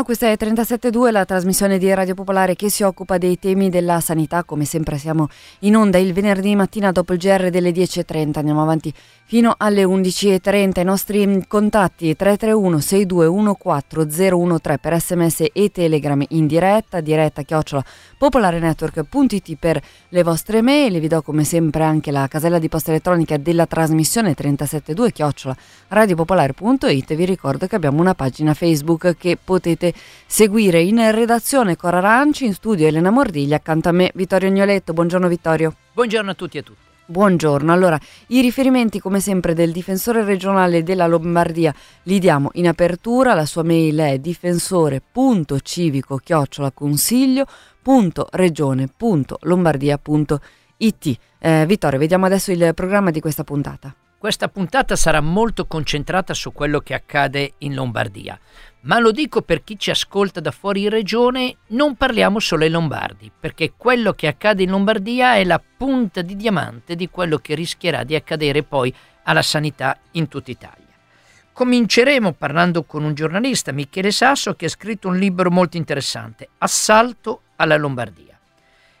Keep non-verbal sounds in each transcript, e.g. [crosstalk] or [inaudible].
Buongiorno, questa è 372, la trasmissione di Radio Popolare che si occupa dei temi della sanità. Come sempre siamo in onda il venerdì mattina dopo il GR delle 10.30. Andiamo avanti fino alle 11.30. I nostri contatti 331 6214 013 per sms e telegram in diretta, diretta chiocciola popolarenetwork.it per le vostre mail. Vi do come sempre anche la casella di posta elettronica della trasmissione 372 chiocciola radiopopolare.it. Vi ricordo che abbiamo una pagina Facebook che potete seguire. In redazione Cora Aranci, in studio Elena Mordiglia, accanto a me Vittorio Agnoletto. Buongiorno Vittorio. Buongiorno a tutti e a tutte. Buongiorno, allora i riferimenti come sempre del difensore regionale della Lombardia li diamo in apertura, la sua mail è difensore.civico-regione.lombardia.it. Eh, Vittorio, vediamo adesso il programma di questa puntata. Questa puntata sarà molto concentrata su quello che accade in Lombardia, ma lo dico per chi ci ascolta da fuori regione, non parliamo solo ai lombardi, perché quello che accade in Lombardia è la punta di diamante di quello che rischierà di accadere poi alla sanità in tutta Italia. Cominceremo parlando con un giornalista, Michele Sasso, che ha scritto un libro molto interessante, Assalto alla Lombardia.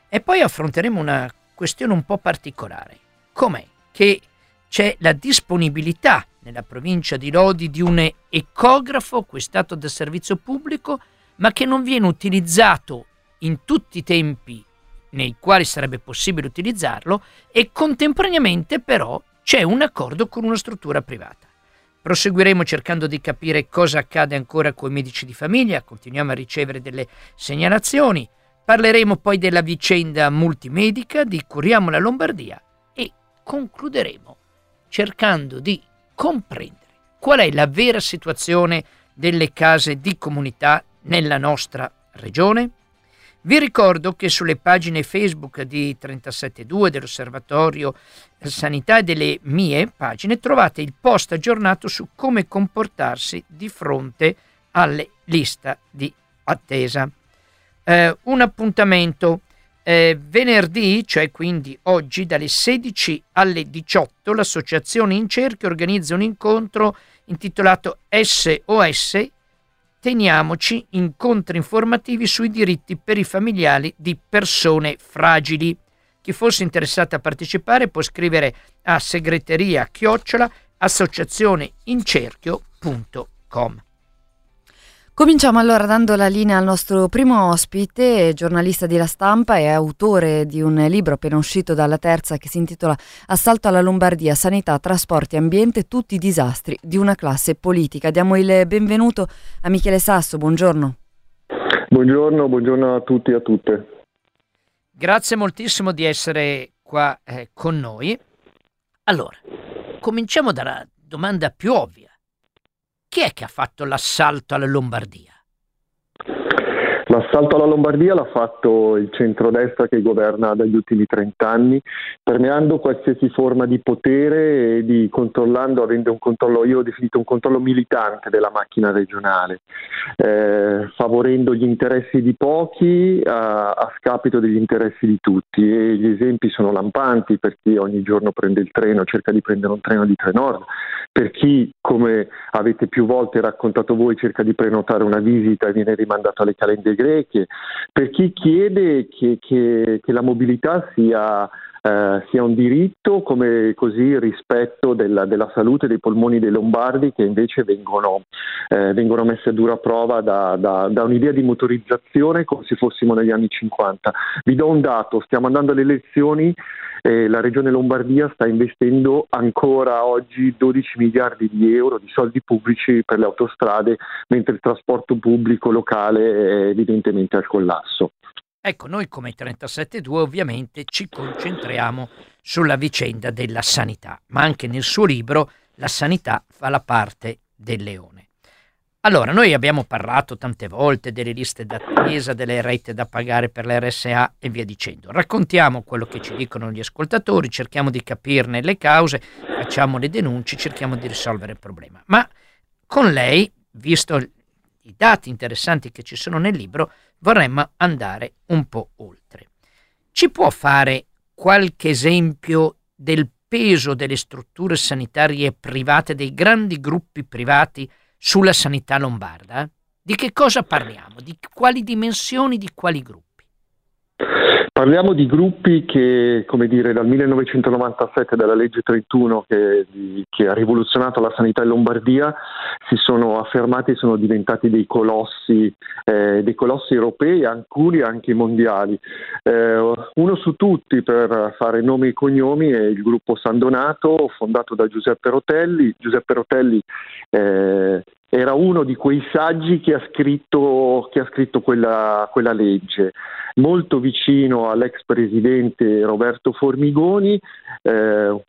E poi affronteremo una questione un po' particolare. Com'è che c'è la disponibilità nella provincia di Lodi di un ecografo acquistato dal servizio pubblico, ma che non viene utilizzato in tutti i tempi nei quali sarebbe possibile utilizzarlo e contemporaneamente però c'è un accordo con una struttura privata. Proseguiremo cercando di capire cosa accade ancora con i medici di famiglia, continuiamo a ricevere delle segnalazioni, parleremo poi della vicenda multimedica di Curiamo la Lombardia e concluderemo cercando di comprendere qual è la vera situazione delle case di comunità nella nostra regione. Vi ricordo che sulle pagine Facebook di 372 dell'Osservatorio Sanità e delle mie pagine trovate il post aggiornato su come comportarsi di fronte alle liste di attesa. Eh, un appuntamento eh, venerdì, cioè quindi oggi, dalle 16 alle 18, l'associazione In Cerchio organizza un incontro intitolato SOS Teniamoci, incontri informativi sui diritti per i familiari di persone fragili. Chi fosse interessato a partecipare può scrivere a segreteria chiocciola associazioneincerchio.com. Cominciamo allora dando la linea al nostro primo ospite, giornalista di La Stampa e autore di un libro appena uscito dalla terza che si intitola Assalto alla Lombardia, sanità, trasporti, ambiente, tutti i disastri di una classe politica. Diamo il benvenuto a Michele Sasso, buongiorno. Buongiorno, buongiorno a tutti e a tutte. Grazie moltissimo di essere qua eh, con noi. Allora, cominciamo dalla domanda più ovvia chi è che ha fatto l'assalto alla Lombardia? L'assalto alla Lombardia l'ha fatto il centrodestra che governa dagli ultimi 30 anni, permeando qualsiasi forma di potere e di controllando, avendo un controllo, io ho definito un controllo militante della macchina regionale, eh, favorendo gli interessi di pochi a, a, scapito degli interessi di tutti. E gli esempi sono lampanti per chi ogni giorno prende il treno, cerca di prendere un treno di Trenord, per chi, come avete più volte raccontato voi, cerca di prenotare una visita e viene rimandato alle calende greche, per chi chiede che, che, che la mobilità sia eh, sia un diritto come così il rispetto della, della, salute dei polmoni dei lombardi che invece vengono, eh, vengono messe a dura prova da, da, da, un'idea di motorizzazione come se fossimo negli anni 50. Vi do un dato, stiamo andando alle elezioni e la regione Lombardia sta investendo ancora oggi 12 miliardi di euro di soldi pubblici per le autostrade mentre il trasporto pubblico locale è evidentemente al collasso. Ecco, noi come 37.2 ovviamente ci concentriamo sulla vicenda della sanità, ma anche nel suo libro La sanità fa la parte del leone. Allora, noi abbiamo parlato tante volte delle liste d'attesa, delle rette da pagare per l'RSA e via dicendo. Raccontiamo quello che ci dicono gli ascoltatori, cerchiamo di capirne le cause, facciamo le denunce, cerchiamo di risolvere il problema. Ma con lei, visto i dati interessanti che ci sono nel libro, vorremmo andare un po' oltre. Ci può fare qualche esempio del peso delle strutture sanitarie private, dei grandi gruppi privati sulla sanità lombarda? Di che cosa parliamo? Di quali dimensioni, di quali gruppi? Parliamo di gruppi che, come dire, dal 1997, dalla legge 31 che, che, ha rivoluzionato la sanità in Lombardia, si sono affermati e sono diventati dei colossi, eh, dei colossi europei, alcuni anche mondiali. Eh, uno su tutti, per fare nomi e cognomi, è il gruppo San Donato, fondato da Giuseppe Rotelli. Giuseppe Rotelli eh, era uno di quei saggi che ha scritto, che ha scritto quella, quella, legge, molto vicino all'ex presidente Roberto Formigoni, eh,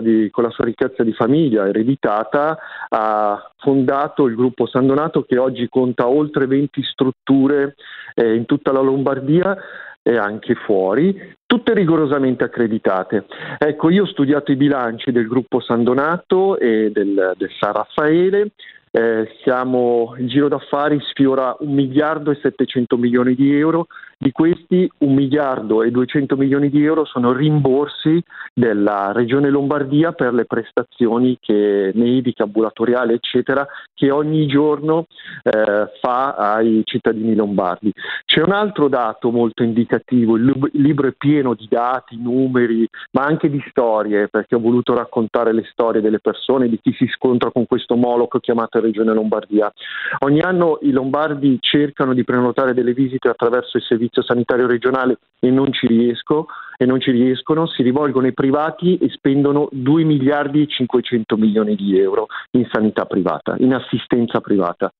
di, con la sua ricchezza di famiglia ereditata, ha fondato il gruppo San Donato che oggi conta oltre 20 strutture eh, in tutta la Lombardia e anche fuori, tutte rigorosamente accreditate. Ecco, io ho studiato i bilanci del gruppo San Donato e del, del San Raffaele eh, siamo, il giro d'affari sfiora un miliardo e 700 milioni di euro, di questi un miliardo e 200 milioni di euro sono rimborsi della Regione Lombardia per le prestazioni che, mediche, ambulatoriali, eccetera, che ogni giorno eh, fa ai cittadini lombardi. C'è un altro dato molto indicativo, il libro è pieno di dati, numeri, ma anche di storie, perché ho voluto raccontare le storie delle persone, di chi si scontra con questo Moloch chiamato Regione Lombardia. Ogni anno i lombardi cercano di prenotare delle visite attraverso il servizio sanitario regionale e non ci riesco e non ci riescono, si rivolgono ai privati e spendono 2 miliardi e 500 milioni di euro in sanità privata, in assistenza privata.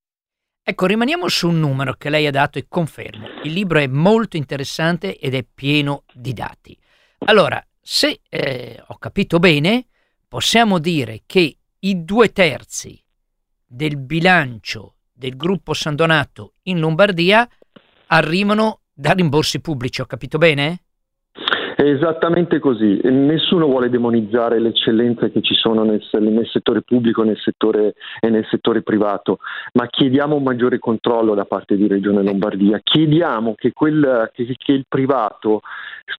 Ecco, rimaniamo su un numero che lei ha dato e confermo. Il libro è molto interessante ed è pieno di dati. Allora, se eh, ho capito bene, possiamo dire che i due terzi del bilancio del gruppo San Donato in Lombardia arrivano da rimborsi pubblici, ho capito bene? È esattamente così. Nessuno vuole demonizzare le eccellenze che ci sono nel, nel settore pubblico nel settore, e nel settore privato, ma chiediamo un maggiore controllo da parte di Regione Lombardia. Chiediamo che, quel, che, che il privato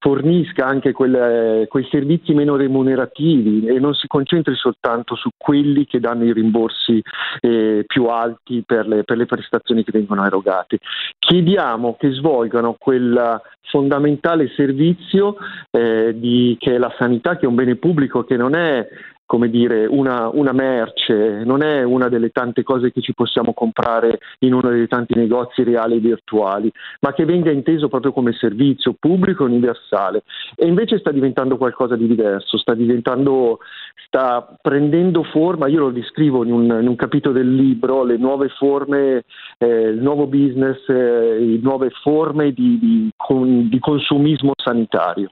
fornisca anche quelle, quei servizi meno remunerativi e non si concentri soltanto su quelli che danno i rimborsi eh, più alti per le, per le prestazioni che vengono erogate. Chiediamo che svolgano quel fondamentale servizio eh, di, che la sanità, che è un bene pubblico, che non è come dire, una, una, merce, non è una delle tante cose che ci possiamo comprare in uno dei tanti negozi reali e virtuali, ma che venga inteso proprio come servizio pubblico universale. E invece sta diventando qualcosa di diverso, sta diventando, sta prendendo forma, io lo descrivo in un, in un capitolo del libro, le nuove forme, eh, il nuovo business, eh, nuove forme di, di, di consumismo sanitario.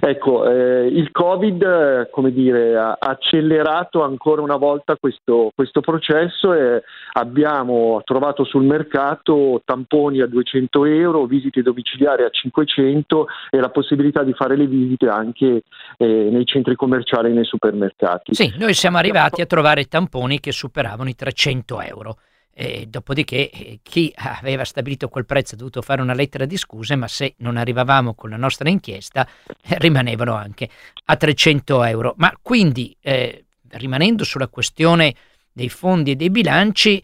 Ecco, eh, il Covid come dire, ha accelerato ancora una volta questo, questo, processo e abbiamo trovato sul mercato tamponi a 200 euro, visite domiciliari a 500 e la possibilità di fare le visite anche eh, nei centri commerciali e nei supermercati. Sì, noi siamo arrivati a trovare tamponi che superavano i 300 euro. E dopodiché eh, chi aveva stabilito quel prezzo ha dovuto fare una lettera di scuse, ma se non arrivavamo con la nostra inchiesta eh, rimanevano anche a 300 euro. Ma quindi, eh, rimanendo sulla questione dei fondi e dei bilanci,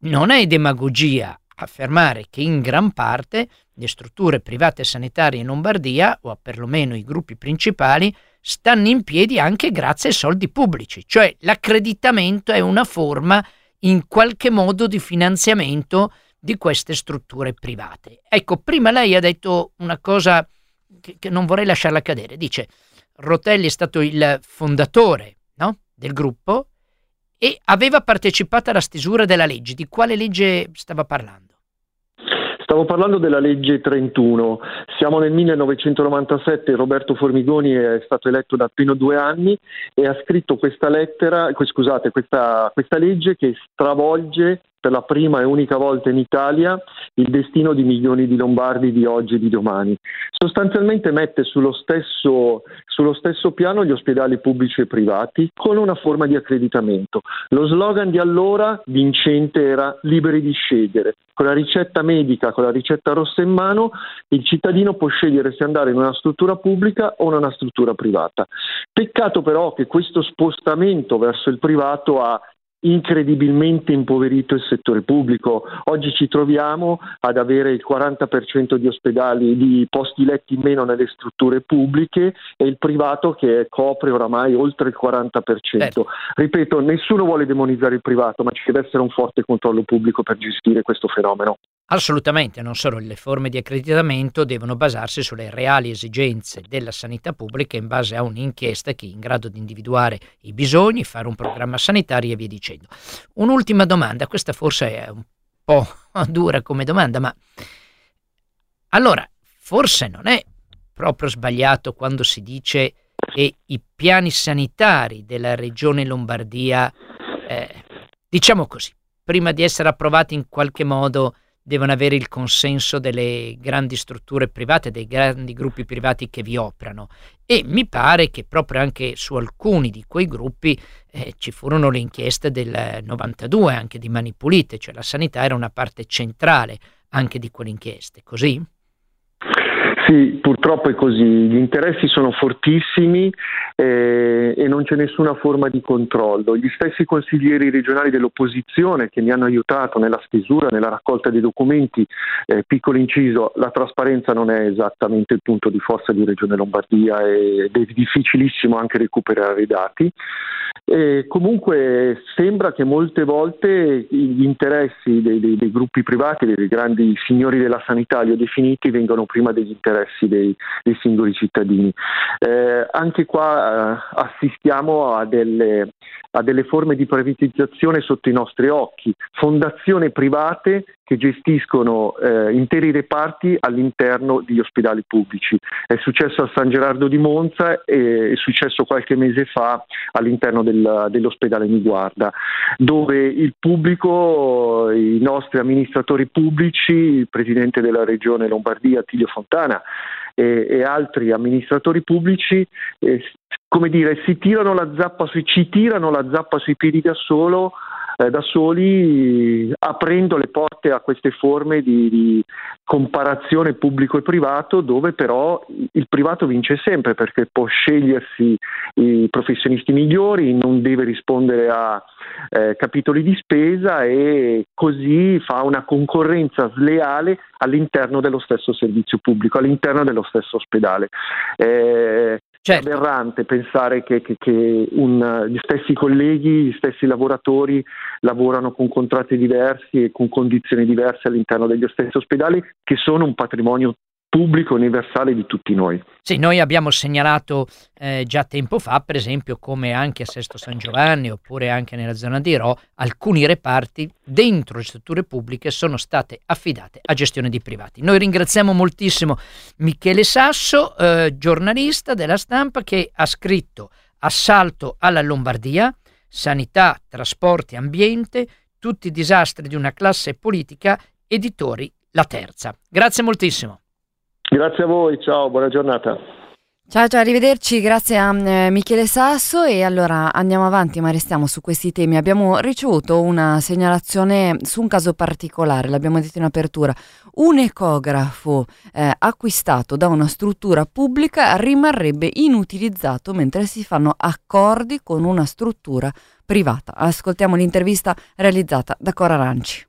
non è demagogia affermare che in gran parte le strutture private sanitarie in Lombardia, o perlomeno i gruppi principali, stanno in piedi anche grazie ai soldi pubblici, cioè l'accreditamento è una forma in qualche modo di finanziamento di queste strutture private. Ecco, prima lei ha detto una cosa che, che non vorrei lasciarla cadere. Dice, Rotelli è stato il fondatore no? del gruppo e aveva partecipato alla stesura della legge. Di quale legge stava parlando? Stavo parlando della legge 31, siamo nel 1997, Roberto Formigoni è stato eletto da appena due anni e ha scritto questa lettera, scusate, questa, questa legge che stravolge per la prima e unica volta in Italia il destino di milioni di lombardi di oggi e di domani. Sostanzialmente mette sullo stesso, sullo stesso piano gli ospedali pubblici e privati con una forma di accreditamento. Lo slogan di allora vincente era liberi di scegliere. Con la ricetta medica, con la ricetta rossa in mano, il cittadino può scegliere se andare in una struttura pubblica o in una struttura privata. Peccato però che questo spostamento verso il privato ha incredibilmente impoverito il settore pubblico. Oggi ci troviamo ad avere il 40% di ospedali, di posti letti in meno nelle strutture pubbliche e il privato che copre oramai oltre il 40%. Certo. Ripeto, nessuno vuole demonizzare il privato, ma ci deve essere un forte controllo pubblico per gestire questo fenomeno. Assolutamente, non solo le forme di accreditamento devono basarsi sulle reali esigenze della sanità pubblica in base a un'inchiesta che è in grado di individuare i bisogni, fare un programma sanitario e via dicendo. Un'ultima domanda, questa forse è un po' [laughs] dura come domanda, ma allora forse non è proprio sbagliato quando si dice che i piani sanitari della regione Lombardia, eh, diciamo così, prima di essere approvati in qualche modo, devono avere il consenso delle grandi strutture private, dei grandi gruppi privati che vi operano. E mi pare che proprio anche su alcuni di quei gruppi eh, ci furono le inchieste del 92, anche di Mani Pulite, cioè la sanità era una parte centrale anche di quelle inchieste, così? Sì, purtroppo è così, gli interessi sono fortissimi eh, e non c'è nessuna forma di controllo. Gli stessi consiglieri regionali dell'opposizione che mi hanno aiutato nella stesura, nella raccolta dei documenti, eh, piccolo inciso, la trasparenza non è esattamente il punto di forza di Regione Lombardia ed è difficilissimo anche recuperare i dati. E comunque sembra che molte volte gli interessi dei, dei, dei, gruppi privati, dei grandi signori della sanità, li ho definiti, vengano prima degli interessi dei, dei singoli cittadini. Eh, anche qua eh, assistiamo a delle, a delle forme di privatizzazione sotto i nostri occhi, fondazioni private che gestiscono eh, interi reparti all'interno degli ospedali pubblici. È successo a San Gerardo di Monza e è successo qualche mese fa all'interno del, dell'ospedale Niguarda, dove il pubblico, i nostri amministratori pubblici, il presidente della regione Lombardia Tilio Fontana, e, e, altri amministratori pubblici eh, come dire, si tirano la zappa sui, ci tirano la zappa sui piedi da solo eh, da soli aprendo le porte a queste forme di, di, comparazione pubblico e privato dove però il privato vince sempre perché può scegliersi i professionisti migliori, non deve rispondere a eh, capitoli di spesa e così fa una concorrenza sleale all'interno dello stesso servizio pubblico, all'interno dello stesso ospedale. Certo. È aberrante pensare che, che, che un, gli stessi colleghi, gli stessi lavoratori lavorano con contratti diversi e con condizioni diverse all'interno degli stessi ospedali che sono un patrimonio pubblico universale di tutti noi. Sì, noi abbiamo segnalato eh, già tempo fa, per esempio, come anche a Sesto San Giovanni oppure anche nella zona di Ro, alcuni reparti dentro le strutture pubbliche sono state affidate a gestione di privati. Noi ringraziamo moltissimo Michele Sasso, eh, giornalista della stampa, che ha scritto Assalto alla Lombardia, sanità, trasporti, ambiente, tutti i disastri di una classe politica, editori La Terza. Grazie moltissimo. Grazie a voi, ciao, buona giornata. Ciao, ciao, arrivederci, grazie a eh, Michele Sasso e allora andiamo avanti ma restiamo su questi temi. Abbiamo ricevuto una segnalazione su un caso particolare, l'abbiamo detto in apertura. Un ecografo eh, acquistato da una struttura pubblica rimarrebbe inutilizzato mentre si fanno accordi con una struttura privata. Ascoltiamo l'intervista realizzata da Cora Aranci.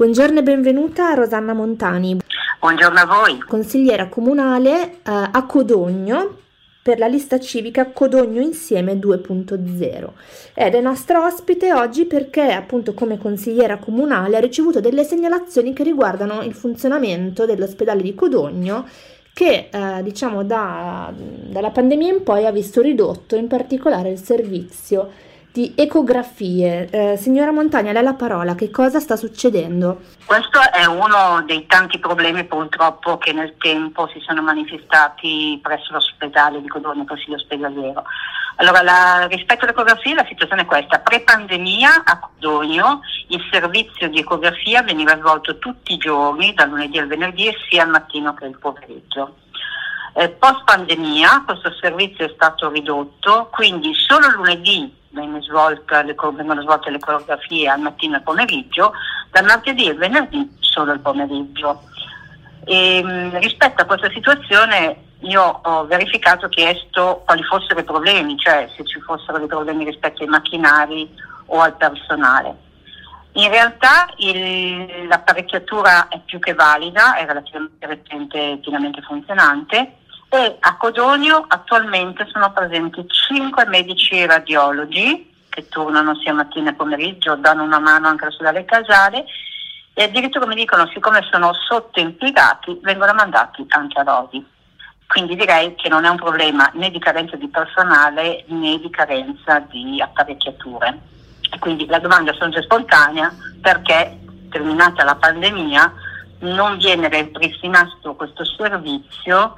Buongiorno e benvenuta a Rosanna Montani. Buongiorno a voi. Consigliera comunale eh, a Codogno per la lista civica Codogno Insieme 2.0 ed è nostra ospite oggi perché appunto come consigliera comunale ha ricevuto delle segnalazioni che riguardano il funzionamento dell'ospedale di Codogno che eh, diciamo da, dalla pandemia in poi ha visto ridotto in particolare il servizio di ecografie. Eh, signora Montagna, lei la parola, che cosa sta succedendo? Questo è uno dei tanti problemi purtroppo che nel tempo si sono manifestati presso l'ospedale di Codogno, consiglio ospedaliero. Allora, la, rispetto all'ecografia la situazione è questa. Pre-pandemia a Codogno il servizio di ecografia veniva svolto tutti i giorni, dal lunedì al venerdì, sia al mattino che al pomeriggio. Eh, post pandemia questo servizio è stato ridotto, quindi solo lunedì svolta, le, vengono svolte le coreografie al mattino e al pomeriggio, dal martedì e venerdì solo il pomeriggio. E, ehm, rispetto a questa situazione io ho verificato, chiesto quali fossero i problemi, cioè se ci fossero dei problemi rispetto ai macchinari o al personale. In realtà il, l'apparecchiatura è più che valida, è relativamente pienamente funzionante e a Codogno attualmente sono presenti 5 medici radiologi che tornano sia mattina che pomeriggio, danno una mano anche all'ospedale Casale e addirittura mi dicono siccome sono sottoimpiegati vengono mandati anche a Rodi. Quindi direi che non è un problema né di carenza di personale né di carenza di apparecchiature. E quindi la domanda sorge spontanea perché terminata la pandemia non viene ripristinato questo servizio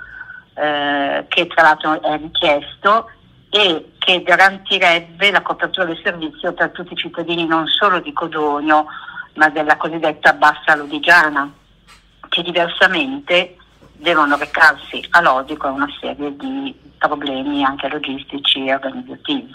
eh, che tra l'altro è richiesto e che garantirebbe la copertura del servizio per tutti i cittadini non solo di Codogno ma della cosiddetta bassa lodigiana che diversamente devono recarsi a Lodi con una serie di problemi anche logistici e organizzativi.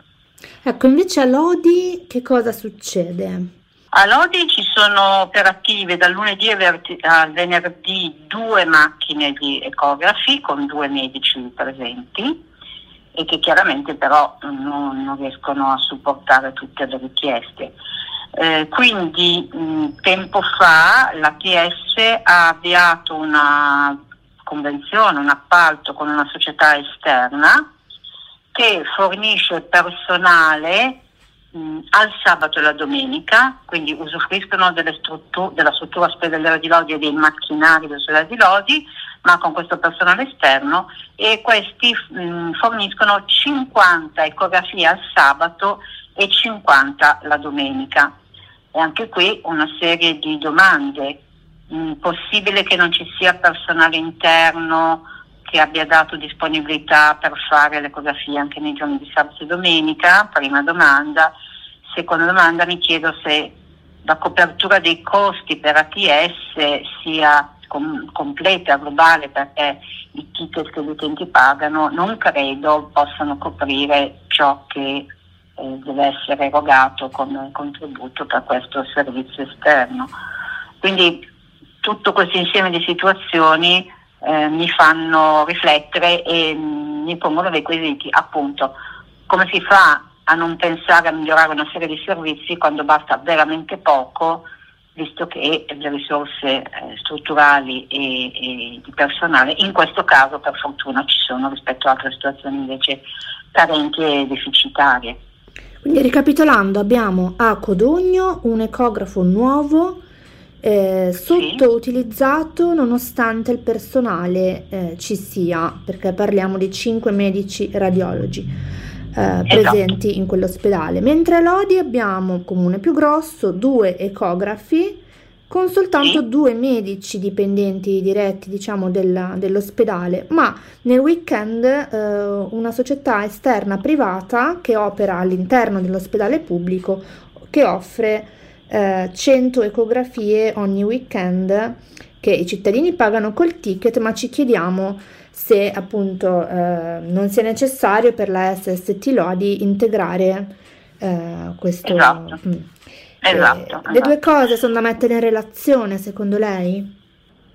Ecco, invece a Lodi che cosa succede? A Lodi ci sono operative dal lunedì al venerdì due macchine di ecografi con due medici presenti e che chiaramente però non, non riescono a supportare tutte le richieste. Eh, quindi mh, tempo fa l'ATS ha avviato una convenzione, un appalto con una società esterna che fornisce personale mh, al sabato e la domenica, quindi usufruiscono struttur- della struttura ospedaliera di Lodi e dei macchinari dell'ospedale di Lodi, ma con questo personale esterno e questi mh, forniscono 50 ecografie al sabato e 50 la domenica. E anche qui una serie di domande Mm, possibile che non ci sia personale interno che abbia dato disponibilità per fare l'ecografia anche nei giorni di sabato e domenica? Prima domanda. Seconda domanda mi chiedo se la copertura dei costi per ATS sia com- completa, globale, perché i ticket che gli utenti pagano non credo possano coprire ciò che eh, deve essere erogato come contributo per questo servizio esterno. Quindi tutto questo insieme di situazioni eh, mi fanno riflettere e mh, mi pongono dei quesiti, appunto, come si fa a non pensare a migliorare una serie di servizi quando basta veramente poco, visto che le risorse eh, strutturali e, e, di personale in questo caso per fortuna ci sono rispetto a altre situazioni invece carenti e deficitarie. Quindi ricapitolando abbiamo a Codogno un ecografo nuovo eh, sottoutilizzato nonostante il personale eh, ci sia, perché parliamo di 5 medici radiologi eh, esatto. presenti in quell'ospedale, mentre a Lodi abbiamo un comune più grosso, due ecografi con soltanto sì. due medici dipendenti diretti diciamo della, dell'ospedale, ma nel weekend eh, una società esterna privata che opera all'interno dell'ospedale pubblico che offre eh, 100 ecografie ogni weekend che i cittadini pagano col ticket, ma ci chiediamo se appunto eh, non sia necessario per la SST Lodi integrare eh, questo. Esatto. Mm. Esatto, esatto. Le due cose sono da mettere in relazione, secondo lei?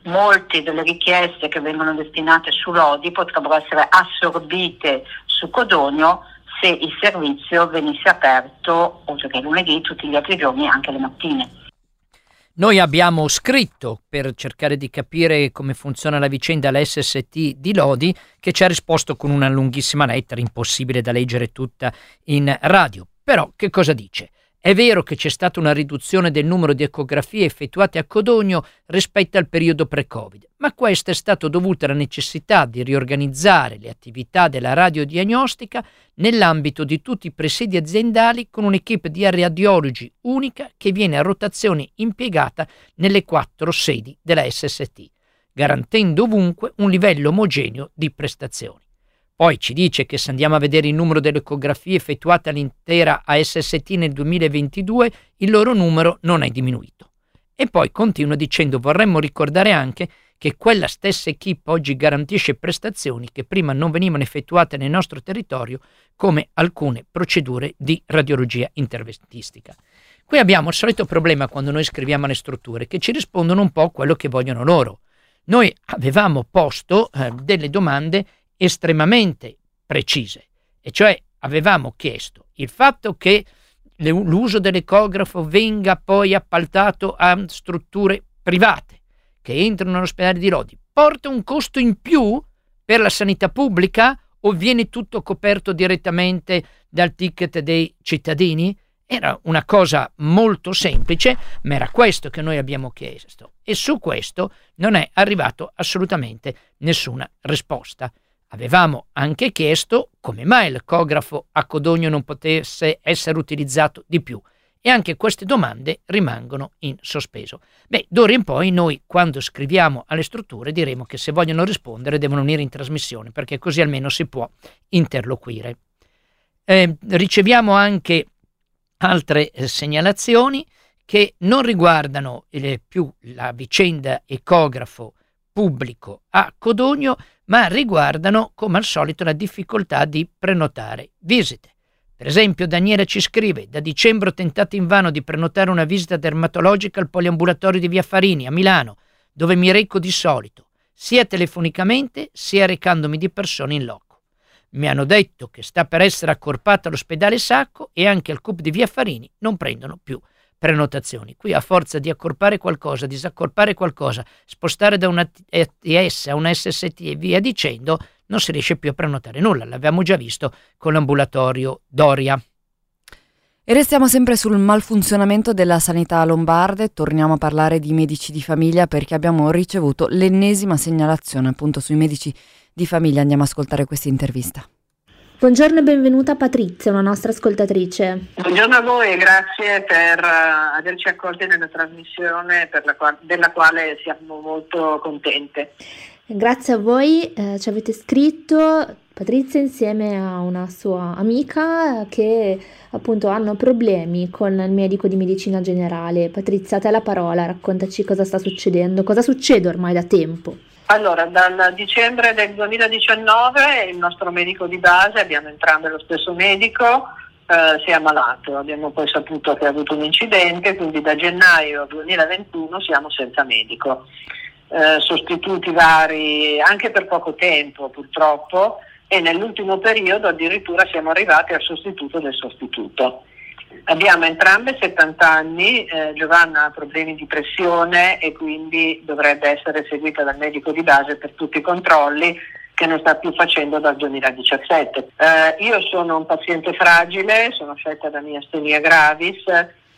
Molte delle richieste che vengono destinate su Lodi potrebbero essere assorbite su Codogno se il servizio venisse aperto, oltre che lunedì, tutti gli altri giorni, anche le mattine. Noi abbiamo scritto per cercare di capire come funziona la vicenda all'SST di Lodi, che ci ha risposto con una lunghissima lettera, impossibile da leggere tutta in radio. Però che cosa dice? È vero che c'è stata una riduzione del numero di ecografie effettuate a Codogno rispetto al periodo pre-Covid, ma questo è stato dovuto alla necessità di riorganizzare le attività della radiodiagnostica nell'ambito di tutti i presidi aziendali con un'equipe di radiologi unica che viene a rotazione impiegata nelle quattro sedi della SST, garantendo ovunque un livello omogeneo di prestazioni. Poi ci dice che se andiamo a vedere il numero delle ecografie effettuate all'intera ASST nel 2022, il loro numero non è diminuito. E poi continua dicendo vorremmo ricordare anche che quella stessa equip oggi garantisce prestazioni che prima non venivano effettuate nel nostro territorio come alcune procedure di radiologia interventistica. Qui abbiamo il solito problema quando noi scriviamo alle strutture che ci rispondono un po' quello che vogliono loro. Noi avevamo posto eh, delle domande estremamente precise, e cioè avevamo chiesto il fatto che l'uso dell'ecografo venga poi appaltato a strutture private che entrano nell'ospedale di Lodi, porta un costo in più per la sanità pubblica o viene tutto coperto direttamente dal ticket dei cittadini? Era una cosa molto semplice, ma era questo che noi abbiamo chiesto e su questo non è arrivato assolutamente nessuna risposta. Avevamo anche chiesto come mai l'ecografo a Codogno non potesse essere utilizzato di più e anche queste domande rimangono in sospeso. Beh, d'ora in poi noi quando scriviamo alle strutture diremo che se vogliono rispondere devono venire in trasmissione perché così almeno si può interloquire. Eh, riceviamo anche altre eh, segnalazioni che non riguardano eh, più la vicenda ecografo pubblico a Codogno, ma riguardano, come al solito, la difficoltà di prenotare visite. Per esempio, Daniela ci scrive: Da dicembre ho tentato invano di prenotare una visita dermatologica al poliambulatorio di Via Farini a Milano, dove mi reco di solito, sia telefonicamente sia recandomi di persona in loco. Mi hanno detto che sta per essere accorpata all'ospedale Sacco e anche al CUP di Via Farini non prendono più prenotazioni. Qui a forza di accorpare qualcosa, disaccorpare qualcosa, spostare da una TS a una SST e via dicendo, non si riesce più a prenotare nulla. L'abbiamo già visto con l'ambulatorio Doria. E restiamo sempre sul malfunzionamento della sanità lombarda e torniamo a parlare di medici di famiglia perché abbiamo ricevuto l'ennesima segnalazione appunto sui medici di famiglia. Andiamo a ascoltare questa intervista. Buongiorno e benvenuta Patrizia, una nostra ascoltatrice. Buongiorno a voi e grazie per uh, averci accolti nella trasmissione qua- della quale siamo molto contente. Grazie a voi, eh, ci avete scritto Patrizia insieme a una sua amica che appunto hanno problemi con il medico di medicina generale. Patrizia, a te la parola, raccontaci cosa sta succedendo, cosa succede ormai da tempo. Allora, dal dicembre del 2019 il nostro medico di base, abbiamo entrambi lo stesso medico, eh, si è ammalato. Abbiamo poi saputo che ha avuto un incidente, quindi da gennaio 2021 siamo senza medico. Eh, sostituti vari anche per poco tempo purtroppo e nell'ultimo periodo addirittura siamo arrivati al sostituto del sostituto. Abbiamo entrambe 70 anni, eh, Giovanna ha problemi di pressione e quindi dovrebbe essere seguita dal medico di base per tutti i controlli che non sta più facendo dal 2017. Eh, io sono un paziente fragile, sono affetta da miastenia gravis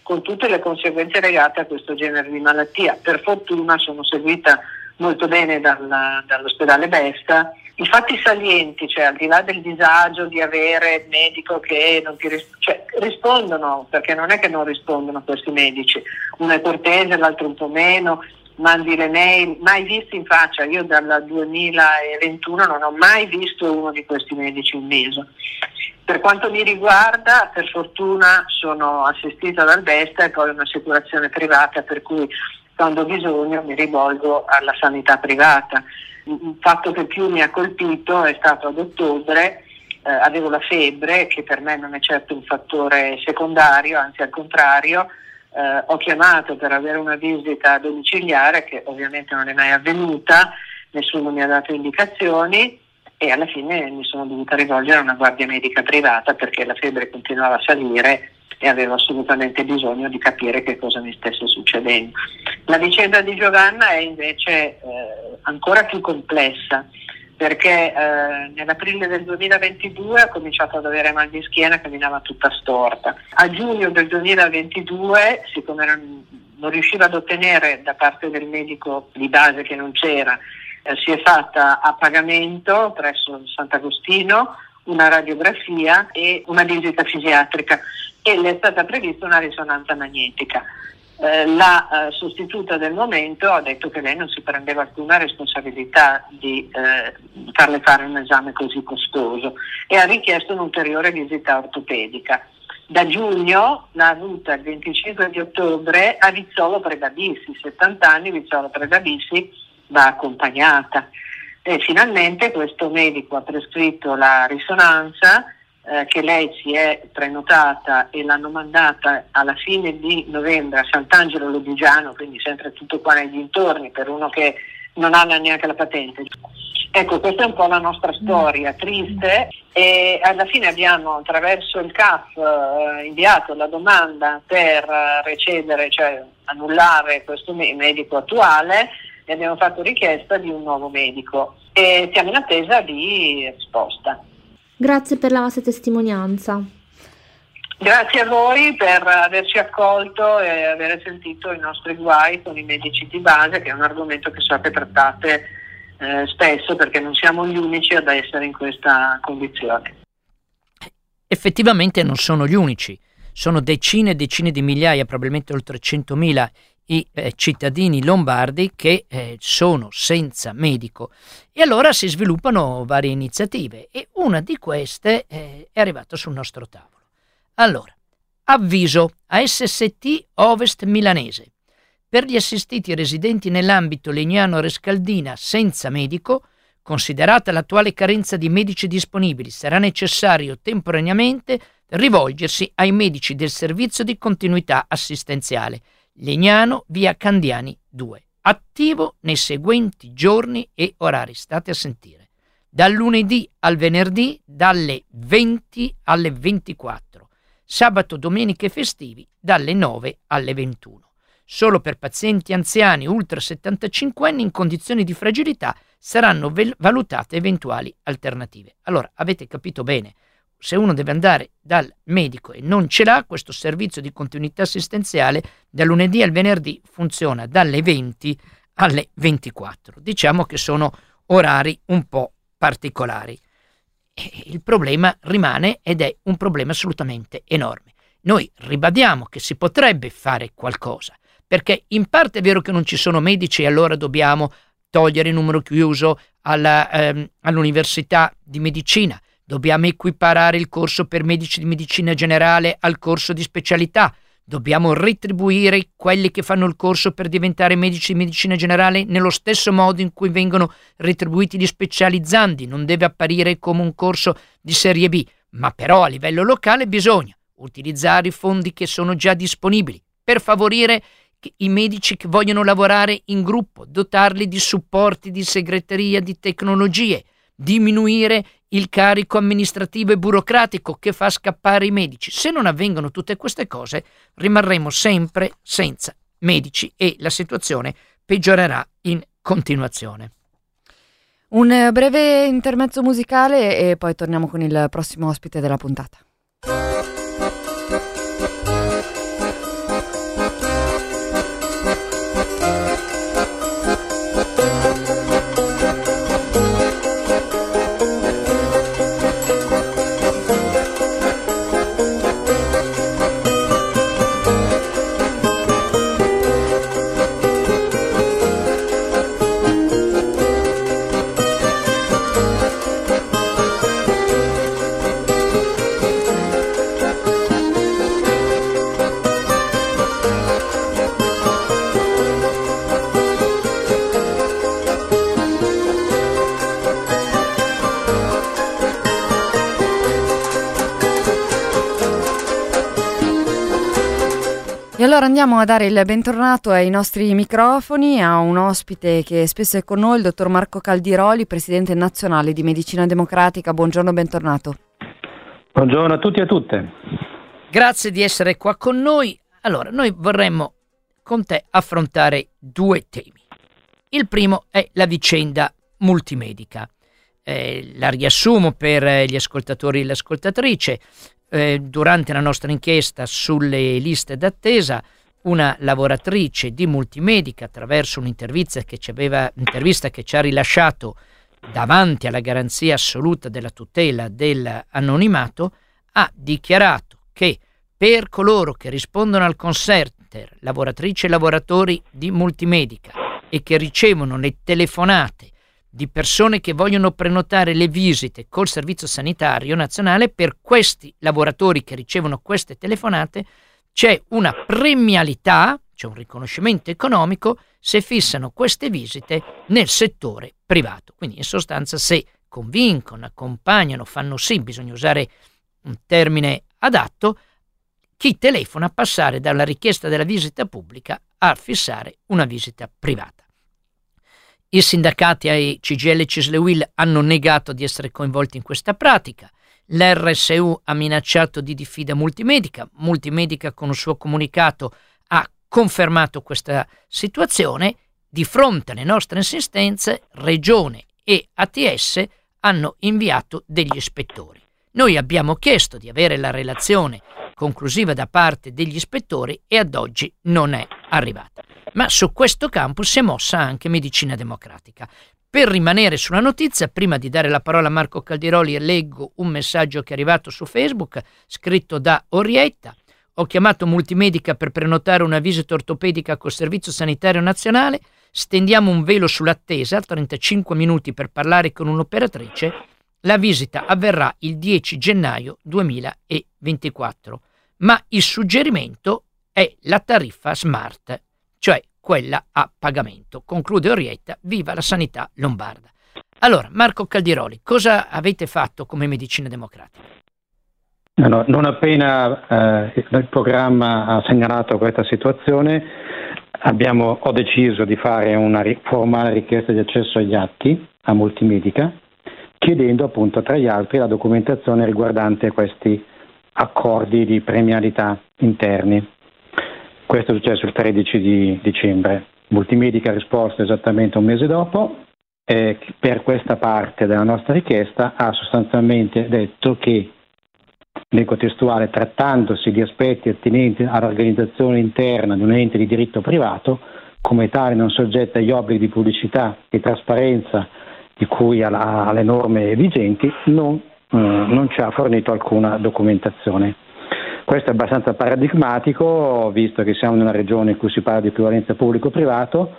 con tutte le conseguenze legate a questo genere di malattia. Per fortuna sono seguita molto bene dal, dall'ospedale Besta i fatti salienti, cioè al di là del disagio di avere il medico che non ti risponde, cioè, rispondono, perché non è che non rispondono questi medici, uno è cortese, l'altro un po' meno, mandi le mail, mai visti in faccia, io dal 2021 non ho mai visto uno di questi medici in viso. Per quanto mi riguarda, per fortuna sono assistita dal Besta e poi un'assicurazione privata per cui quando ho bisogno mi rivolgo alla sanità privata il fatto che più mi ha colpito è stato ad ottobre, eh, avevo la febbre, che per me non è certo un fattore secondario, anzi al contrario, eh, ho chiamato per avere una visita domiciliare che ovviamente non è mai avvenuta, nessuno mi ha dato indicazioni e alla fine mi sono dovuta rivolgere a una guardia medica privata perché la febbre continuava a salire e avevo assolutamente bisogno di capire che cosa mi stesse succedendo. La vicenda di Giovanna è invece eh, ancora più complessa perché eh, nell'aprile del 2022 ha cominciato ad avere mal di schiena, camminava tutta storta. A giugno del 2022, siccome non, non riusciva ad ottenere da parte del medico di base che non c'era, eh, si è fatta a pagamento presso Sant'Agostino una radiografia e una visita fisiatrica e le è stata prevista una risonanza magnetica. Eh, la eh, sostituta del momento ha detto che lei non si prendeva alcuna responsabilità di eh, farle fare un esame così costoso e ha richiesto un'ulteriore visita ortopedica. Da giugno l'ha avuta il 25 di ottobre a Vizzolo Predabissi, 70 anni Vizzolo Predabissi va accompagnata e finalmente questo medico ha prescritto la risonanza eh, che lei si è prenotata e l'hanno mandata alla fine di novembre a Sant'Angelo Lodigiano, quindi sempre tutto qua nei dintorni per uno che non ha neanche la patente. Ecco, questa è un po' la nostra storia, triste, e alla fine abbiamo attraverso il CAF eh, inviato la domanda per eh, recedere, cioè annullare questo medico attuale e abbiamo fatto richiesta di un nuovo medico e siamo in attesa di risposta. Grazie per la vostra testimonianza. Grazie a voi per averci accolto e aver sentito i nostri guai con i medici di base, che è un argomento che so che trattate eh, spesso perché non siamo gli unici ad essere in questa condizione. Effettivamente non sono gli unici, sono decine e decine di migliaia, probabilmente oltre 100.000 i eh, cittadini lombardi che eh, sono senza medico e allora si sviluppano varie iniziative e una di queste eh, è arrivata sul nostro tavolo. Allora, avviso a SST Ovest Milanese. Per gli assistiti residenti nell'ambito Legnano-Rescaldina senza medico, considerata l'attuale carenza di medici disponibili, sarà necessario temporaneamente rivolgersi ai medici del servizio di continuità assistenziale Legnano, via Candiani 2, attivo nei seguenti giorni e orari. State a sentire. Dal lunedì al venerdì dalle 20 alle 24, sabato, domenica e festivi dalle 9 alle 21. Solo per pazienti anziani ultra 75 anni in condizioni di fragilità saranno valutate eventuali alternative. Allora, avete capito bene, se uno deve andare dal medico e non ce l'ha, questo servizio di continuità assistenziale da lunedì al venerdì funziona dalle 20 alle 24. Diciamo che sono orari un po' particolari. Il problema rimane ed è un problema assolutamente enorme. Noi ribadiamo che si potrebbe fare qualcosa, perché in parte è vero che non ci sono medici e allora dobbiamo togliere il numero chiuso alla, ehm, all'università di medicina, Dobbiamo equiparare il corso per medici di medicina generale al corso di specialità. Dobbiamo retribuire quelli che fanno il corso per diventare medici di medicina generale nello stesso modo in cui vengono retribuiti gli specializzandi. Non deve apparire come un corso di serie B, ma però a livello locale bisogna utilizzare i fondi che sono già disponibili per favorire i medici che vogliono lavorare in gruppo, dotarli di supporti di segreteria, di tecnologie, diminuire il carico amministrativo e burocratico che fa scappare i medici. Se non avvengono tutte queste cose, rimarremo sempre senza medici e la situazione peggiorerà in continuazione. Un breve intermezzo musicale e poi torniamo con il prossimo ospite della puntata. Allora andiamo a dare il bentornato ai nostri microfoni a un ospite che spesso è con noi, il dottor Marco Caldiroli, presidente nazionale di Medicina Democratica. Buongiorno, bentornato. Buongiorno a tutti e a tutte. Grazie di essere qua con noi. Allora, noi vorremmo con te affrontare due temi. Il primo è la vicenda multimedica. Eh, la riassumo per gli ascoltatori e le ascoltatrici eh, durante la nostra inchiesta sulle liste d'attesa una lavoratrice di multimedica attraverso un'intervista che ci, aveva, che ci ha rilasciato davanti alla garanzia assoluta della tutela dell'anonimato ha dichiarato che per coloro che rispondono al concerter, lavoratrici e lavoratori di multimedica e che ricevono le telefonate di persone che vogliono prenotare le visite col Servizio Sanitario Nazionale, per questi lavoratori che ricevono queste telefonate c'è una premialità, c'è un riconoscimento economico se fissano queste visite nel settore privato. Quindi in sostanza se convincono, accompagnano, fanno sì, bisogna usare un termine adatto, chi telefona a passare dalla richiesta della visita pubblica a fissare una visita privata. I sindacati ai CGL e Cislewil hanno negato di essere coinvolti in questa pratica. L'RSU ha minacciato di diffida Multimedica. Multimedica con un suo comunicato ha confermato questa situazione. Di fronte alle nostre insistenze, Regione e ATS hanno inviato degli ispettori. Noi abbiamo chiesto di avere la relazione conclusiva da parte degli ispettori e ad oggi non è arrivata. Ma su questo campo si è mossa anche Medicina Democratica. Per rimanere sulla notizia, prima di dare la parola a Marco Caldiroli, leggo un messaggio che è arrivato su Facebook, scritto da Orietta. Ho chiamato Multimedica per prenotare una visita ortopedica col Servizio Sanitario Nazionale. Stendiamo un velo sull'attesa, 35 minuti per parlare con un'operatrice. La visita avverrà il 10 gennaio 2024, ma il suggerimento è la tariffa smart, cioè quella a pagamento. Conclude Orietta, viva la sanità lombarda. Allora, Marco Caldiroli, cosa avete fatto come Medicina Democratica? No, non appena eh, il programma ha segnalato questa situazione, abbiamo, ho deciso di fare una formale richiesta di accesso agli atti a Multimedica, chiedendo appunto tra gli altri la documentazione riguardante questi accordi di premialità interni. Questo è successo il 13 di dicembre. Multimedica ha risposto esattamente un mese dopo e per questa parte della nostra richiesta ha sostanzialmente detto che leggo testuale, trattandosi di aspetti attinenti all'organizzazione interna di un ente di diritto privato, come tale non soggetta agli obblighi di pubblicità e trasparenza di cui alla, alle norme vigenti, non, eh, non ci ha fornito alcuna documentazione. Questo è abbastanza paradigmatico, visto che siamo in una regione in cui si parla di equivalenza pubblico-privato,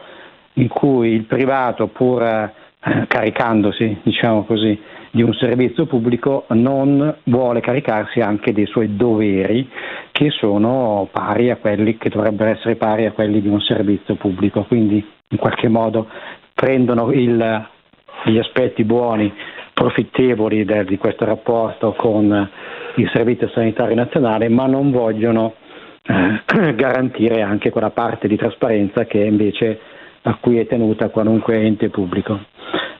in cui il privato, pur eh, caricandosi diciamo così, di un servizio pubblico, non vuole caricarsi anche dei suoi doveri che sono pari a quelli che dovrebbero essere pari a quelli di un servizio pubblico. Quindi in qualche modo prendono il, gli aspetti buoni, profittevoli del, di questo rapporto con il Servizio Sanitario Nazionale, ma non vogliono eh, [clears throat] garantire anche quella parte di trasparenza che invece a cui è tenuta qualunque ente pubblico.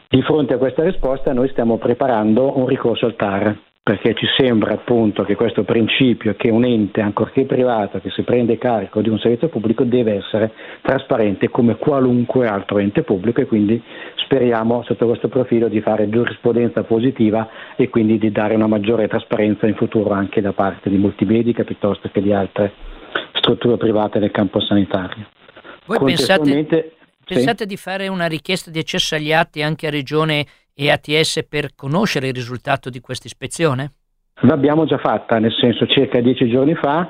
Di fronte a questa risposta noi stiamo preparando un ricorso al TAR perché ci sembra appunto che questo principio che un ente, ancorché privato, che si prende carico di un servizio pubblico deve essere trasparente come qualunque altro ente pubblico e quindi speriamo sotto questo profilo di fare giurisprudenza positiva e quindi di dare una maggiore trasparenza in futuro anche da parte di Multimedica piuttosto che di altre strutture private nel campo sanitario. Voi pensate, pensate sì? di fare una richiesta di accesso agli atti anche a Regione e ATS per conoscere il risultato di questa ispezione? L'abbiamo già fatta, nel senso circa dieci giorni fa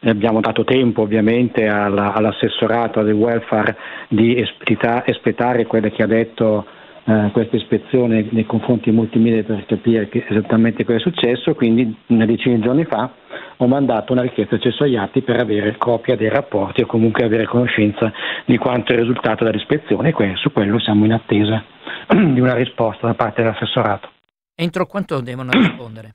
abbiamo dato tempo ovviamente alla, all'assessorato del welfare di espletare quello che ha detto eh, questa ispezione nei confronti di multimedia per capire che, esattamente cosa è successo, quindi una decina di giorni fa ho mandato una richiesta di accesso agli atti per avere copia dei rapporti o comunque avere conoscenza di quanto è risultato dall'ispezione e su quello siamo in attesa [clears throat] di una risposta da parte dell'assessorato. Entro quanto devono rispondere?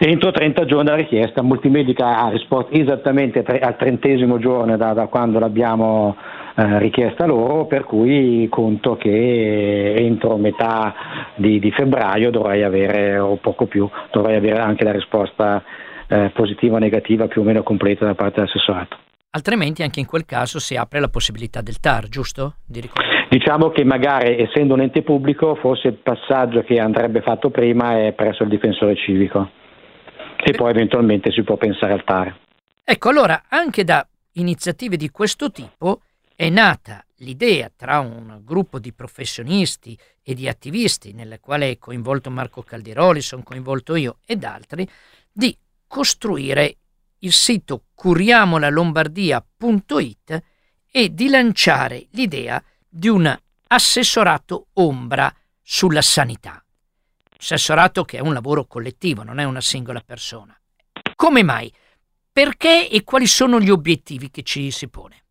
Entro 30 giorni dalla richiesta, Multimedica ha risposto esattamente al trentesimo giorno da, da quando l'abbiamo eh, richiesta loro, per cui conto che entro metà di, di, febbraio dovrei avere, o poco più, dovrei avere anche la risposta eh, positiva o negativa più o meno completa da parte dell'assessorato. Altrimenti anche in quel caso si apre la possibilità del TAR, giusto? diciamo che magari essendo un ente pubblico forse il passaggio che andrebbe fatto prima è presso il difensore civico e poi eventualmente si può pensare al TAR. Ecco, allora anche da iniziative di questo tipo è nata l'idea tra un gruppo di professionisti e di attivisti, nella quale è coinvolto Marco Calderoli, sono coinvolto io ed altri, di costruire il sito curiamolalombardia.it e di lanciare l'idea di un assessorato ombra sulla sanità. Assessorato che è un lavoro collettivo, non è una singola persona. Come mai? Perché e quali sono gli obiettivi che ci si pone?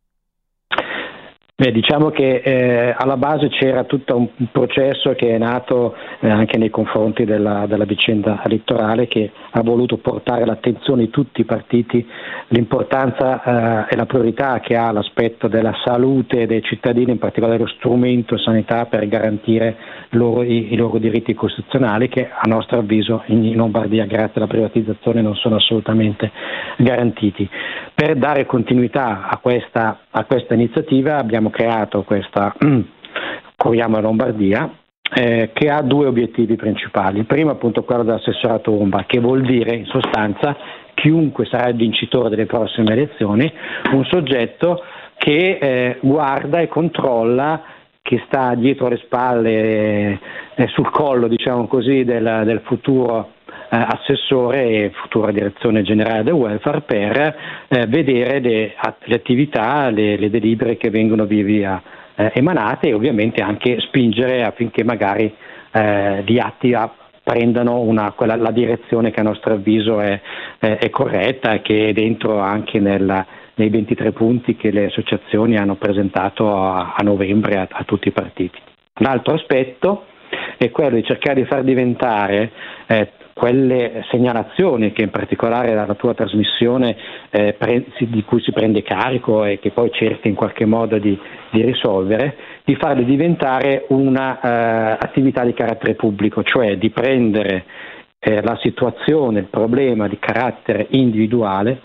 Beh, diciamo che eh, alla base c'era tutto un processo che è nato eh, anche nei confronti della, della, vicenda elettorale che ha voluto portare l'attenzione di tutti i partiti l'importanza eh, e la priorità che ha l'aspetto della salute dei cittadini, in particolare lo strumento sanità per garantire loro, i, i, loro diritti costituzionali che a nostro avviso in Lombardia grazie alla privatizzazione non sono assolutamente garantiti. Per dare continuità a questa, a questa iniziativa abbiamo creato questa Curiamo Lombardia eh, che ha due obiettivi principali. Il primo appunto quello dell'assessorato Umba, che vuol dire in sostanza chiunque sarà il vincitore delle prossime elezioni, un soggetto che eh, guarda e controlla che sta dietro le spalle eh, sul collo diciamo così, del, del futuro assessore e futura direzione generale del welfare per eh, vedere le, le attività, le, le, delibere che vengono via via eh, emanate e ovviamente anche spingere affinché magari eh, gli atti a, prendano una, quella, la direzione che a nostro avviso è, è, è corretta e che è dentro anche nel, nei 23 punti che le associazioni hanno presentato a, a novembre a, a tutti i partiti. L'altro aspetto è quello di cercare di far diventare eh, quelle segnalazioni che in particolare dalla tua trasmissione eh, pre- di cui si prende carico e che poi cerca in qualche modo di, di risolvere, di farle diventare un'attività eh, di carattere pubblico, cioè di prendere eh, la situazione, il problema di carattere individuale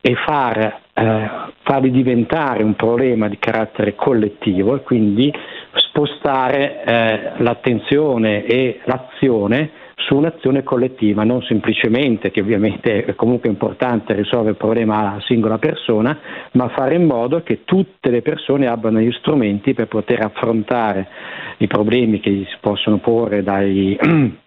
e far, eh, farli diventare un problema di carattere collettivo e quindi spostare eh, l'attenzione e l'azione su un'azione collettiva, non semplicemente, che ovviamente è comunque importante risolvere il problema alla singola persona, ma fare in modo che tutte le persone abbiano gli strumenti per poter affrontare i problemi che si possono porre dai [clears throat]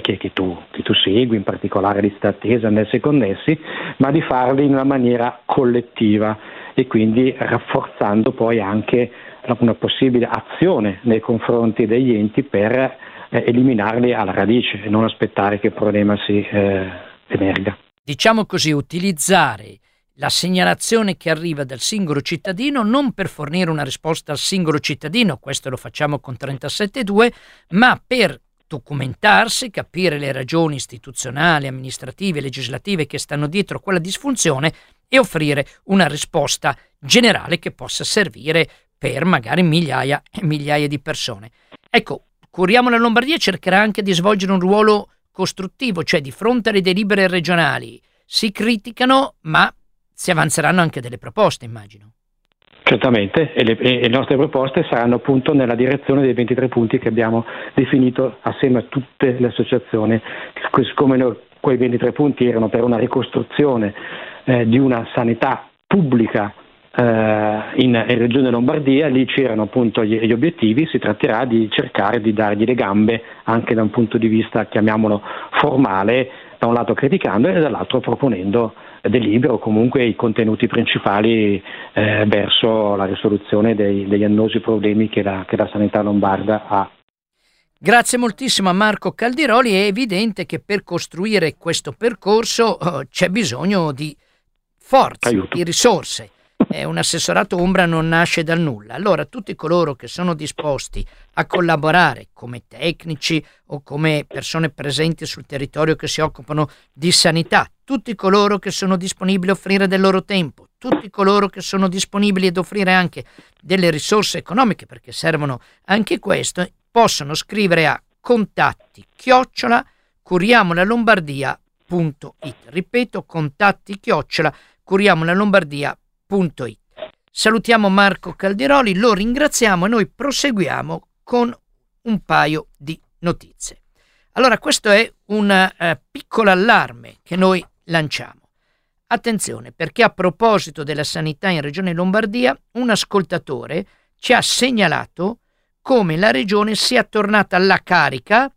che, che, tu, che, tu, segui, in particolare lista attesa, annessi e connessi, ma di farli in una maniera collettiva e quindi rafforzando poi anche una possibile azione nei confronti degli enti per eh, eliminarli alla radice e non aspettare che il problema si eh, emerga. Diciamo così, utilizzare la segnalazione che arriva dal singolo cittadino non per fornire una risposta al singolo cittadino, questo lo facciamo con 37.2, ma per documentarsi, capire le ragioni istituzionali, amministrative, legislative che stanno dietro quella disfunzione e offrire una risposta generale che possa servire per magari migliaia e migliaia di persone. Ecco, Curiamo la Lombardia cercherà anche di svolgere un ruolo costruttivo, cioè di fronte alle delibere regionali si criticano, ma si avanzeranno anche delle proposte, immagino. Certamente, e le, e le, nostre proposte saranno appunto nella direzione dei 23 punti che abbiamo definito assieme a tutte le associazioni, come noi, quei 23 punti erano per una ricostruzione eh, di una sanità pubblica in, in, Regione Lombardia, lì c'erano appunto gli, gli, obiettivi, si tratterà di cercare di dargli le gambe anche da un punto di vista, chiamiamolo, formale, da un lato criticando e dall'altro proponendo delibero o comunque i contenuti principali eh, verso la risoluzione dei, degli annosi problemi che la, che la sanità lombarda ha. Grazie moltissimo a Marco Caldiroli, è evidente che per costruire questo percorso oh, c'è bisogno di forza, Aiuto. di risorse. Eh, un assessorato Umbra non nasce dal nulla. Allora tutti coloro che sono disposti a collaborare come tecnici o come persone presenti sul territorio che si occupano di sanità, tutti coloro che sono disponibili a offrire del loro tempo, tutti coloro che sono disponibili ad offrire anche delle risorse economiche, perché servono anche questo, possono scrivere a contatti chiocciola curiamolalombardia.it. Ripeto, contatti chiocciola curiamolalombardia.it www.radioticino.it. Salutiamo Marco Calderoli, lo ringraziamo e noi proseguiamo con un paio di notizie. Allora, questo è un uh, piccolo allarme che noi lanciamo. Attenzione, perché a proposito della sanità in Regione Lombardia, un ascoltatore ci ha segnalato come la Regione sia tornata alla carica,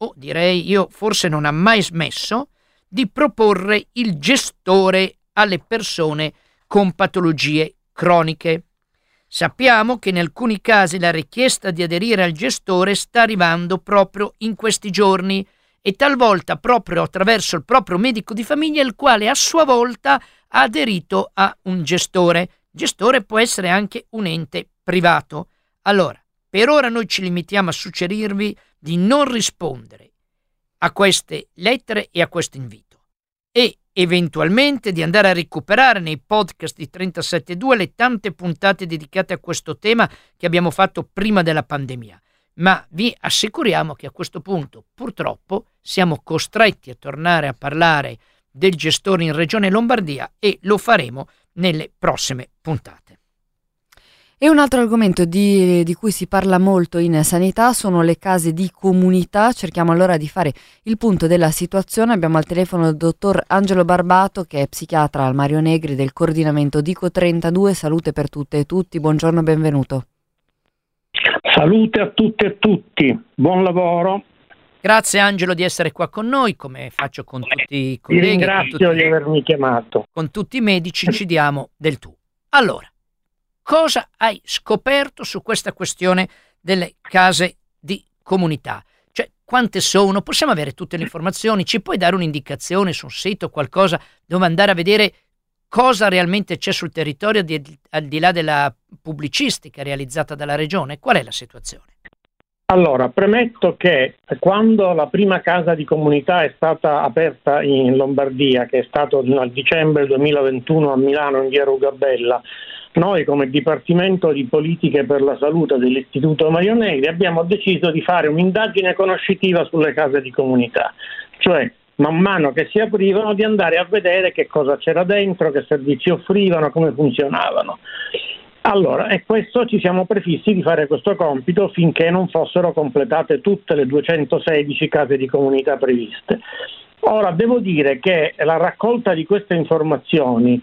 o direi io forse non ha mai smesso, di proporre il gestore alle persone con patologie croniche. Sappiamo che in alcuni casi la richiesta di aderire al gestore sta arrivando proprio in questi giorni e talvolta proprio attraverso il proprio medico di famiglia, il quale a sua volta ha aderito a un gestore. gestore può essere anche un ente privato. Allora, per ora noi ci limitiamo a suggerirvi di non rispondere a queste lettere e a questo invito e eventualmente di andare a recuperare nei podcast di 37.2 le tante puntate dedicate a questo tema che abbiamo fatto prima della pandemia. Ma vi assicuriamo che a questo punto purtroppo siamo costretti a tornare a parlare del gestore in Regione Lombardia e lo faremo nelle prossime puntate. E un altro argomento di, di, cui si parla molto in sanità sono le case di comunità. Cerchiamo allora di fare il punto della situazione. Abbiamo al telefono il dottor Angelo Barbato, che è psichiatra al Mario Negri del coordinamento Dico 32. Salute per tutte e tutti. Buongiorno e benvenuto. Salute a tutte e tutti. Buon lavoro. Grazie Angelo di essere qua con noi, come faccio con tutti i colleghi. Ti ringrazio tutti, di avermi chiamato. Con tutti i medici ci diamo del tu. Allora, cosa hai scoperto su questa questione delle case di comunità? Cioè, quante sono? Possiamo avere tutte le informazioni? Ci puoi dare un'indicazione su un sito, qualcosa dove andare a vedere cosa realmente c'è sul territorio di, al di là della pubblicistica realizzata dalla regione? Qual è la situazione? Allora, premetto che quando la prima casa di comunità è stata aperta in Lombardia, che è stato nel dicembre 2021 a Milano in via Rugabella, noi come Dipartimento di Politiche per la Salute dell'Istituto Mario Negri abbiamo deciso di fare un'indagine conoscitiva sulle case di comunità, cioè man mano che si aprivano di andare a vedere che cosa c'era dentro, che servizi offrivano, come funzionavano. Allora, e questo ci siamo prefissi di fare questo compito finché non fossero completate tutte le 216 case di comunità previste. Ora, devo dire che la raccolta di queste informazioni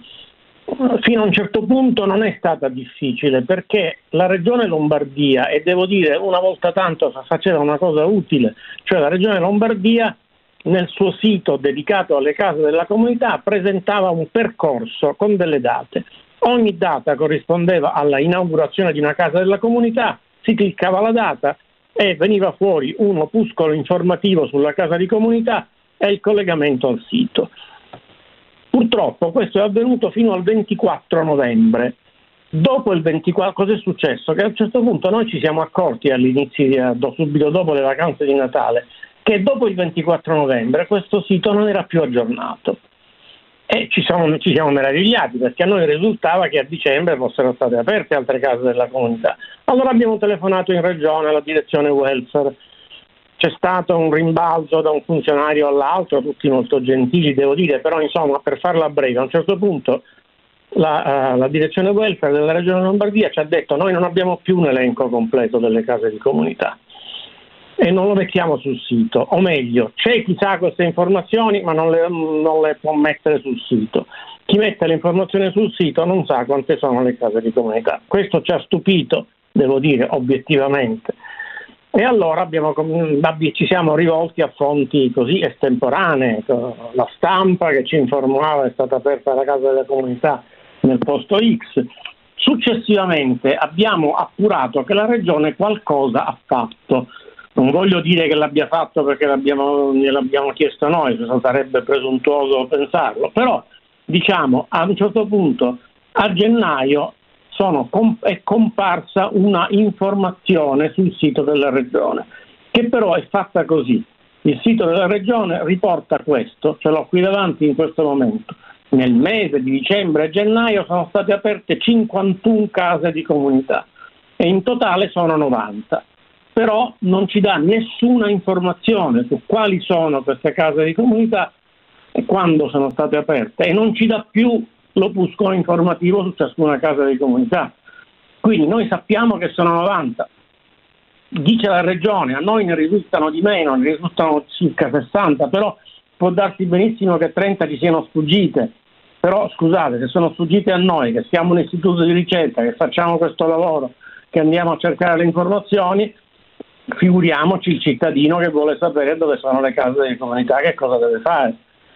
fino a un certo punto non è stata difficile perché la regione Lombardia, e devo dire una volta tanto faceva una cosa utile, cioè la regione Lombardia nel suo sito dedicato alle case della comunità presentava un percorso con delle date. Ogni data corrispondeva alla inaugurazione di una casa della comunità, si cliccava la data e veniva fuori un opuscolo informativo sulla casa di comunità e il collegamento al sito. Purtroppo questo è avvenuto fino al 24 novembre. Dopo il 24, cosa è successo? Che a un certo punto noi ci siamo accorti all'inizio, subito dopo le vacanze di Natale, che dopo il 24 novembre questo sito non era più aggiornato. E ci siamo, ci siamo meravigliati perché a noi risultava che a dicembre fossero state aperte altre case della comunità. Allora abbiamo telefonato in regione alla direzione welfare c'è stato un rimbalzo da un funzionario all'altro, tutti molto gentili devo dire, però insomma per farla breve, a un certo punto la, uh, la, direzione welfare della regione Lombardia ci ha detto noi non abbiamo più un elenco completo delle case di comunità e non lo mettiamo sul sito, o meglio, c'è chi sa queste informazioni ma non le, non le può mettere sul sito. Chi mette le informazioni sul sito non sa quante sono le case di comunità. Questo ci ha stupito, devo dire, obiettivamente e allora abbiamo, ci siamo rivolti a fonti così estemporanee, la stampa che ci informava è stata aperta la casa della comunità nel posto X. Successivamente abbiamo appurato che la regione qualcosa ha fatto. Non voglio dire che l'abbia fatto perché l'abbiamo, gliel'abbiamo chiesto noi, sarebbe presuntuoso pensarlo, però diciamo a un certo punto a gennaio sono, è comparsa una informazione sul sito della regione, che però è fatta così. Il sito della regione riporta questo, ce l'ho qui davanti in questo momento. Nel mese di dicembre e gennaio sono state aperte 51 case di comunità e in totale sono 90. Però non ci dà nessuna informazione su quali sono queste case di comunità e quando sono state aperte e non ci dà più l'opuscolo informativo su ciascuna casa di comunità. Quindi noi sappiamo che sono 90, dice la regione, a noi ne risultano di meno, ne risultano circa 60, però può darsi benissimo che 30 ci siano sfuggite. Però scusate, se sono sfuggite a noi, che siamo un istituto di ricerca, che facciamo questo lavoro, che andiamo a cercare le informazioni, figuriamoci il cittadino che vuole sapere dove sono le case di comunità, che cosa deve fare.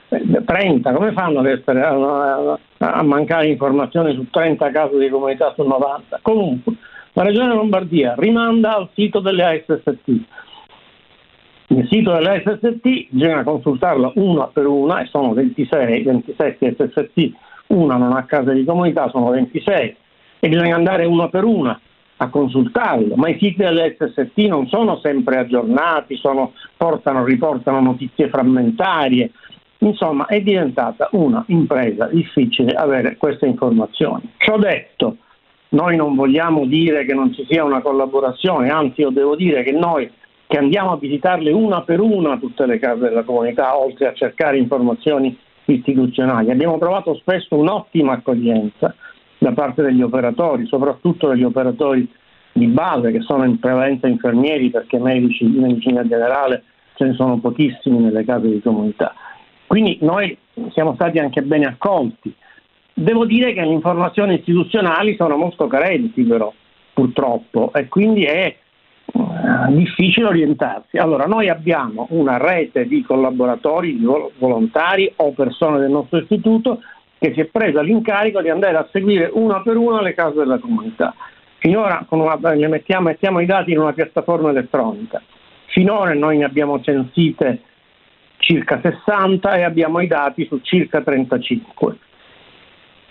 30, come fanno ad essere, a, a, mancare informazioni su 30 casi di comunità su 90? Comunque, la Regione Lombardia rimanda al sito delle ASST. Il sito delle ASST bisogna consultarlo una per una e sono 26, 27 SST, una non ha case di comunità, sono 26 e bisogna andare una per una a consultarlo, ma i siti dell'SST non sono sempre aggiornati, sono, portano, riportano notizie frammentarie, insomma è diventata una impresa difficile avere queste informazioni. Ciò detto, noi non vogliamo dire che non ci sia una collaborazione, anzi io devo dire che noi che andiamo a visitarle una per una tutte le case della comunità, oltre a cercare informazioni istituzionali, abbiamo trovato spesso un'ottima accoglienza da parte degli operatori, soprattutto degli operatori di base che sono in prevalenza infermieri perché medici di medicina generale ce ne sono pochissimi nelle case di comunità. Quindi noi siamo stati anche bene accolti. Devo dire che le informazioni istituzionali sono molto carenti però, purtroppo, e quindi è uh, difficile orientarsi. Allora, noi abbiamo una rete di collaboratori, di volontari o persone del nostro istituto che si è presa l'incarico di andare a seguire una per una le case della comunità. Finora una, mettiamo, mettiamo i dati in una piattaforma elettronica. Finora noi ne abbiamo censite circa 60 e abbiamo i dati su circa 35.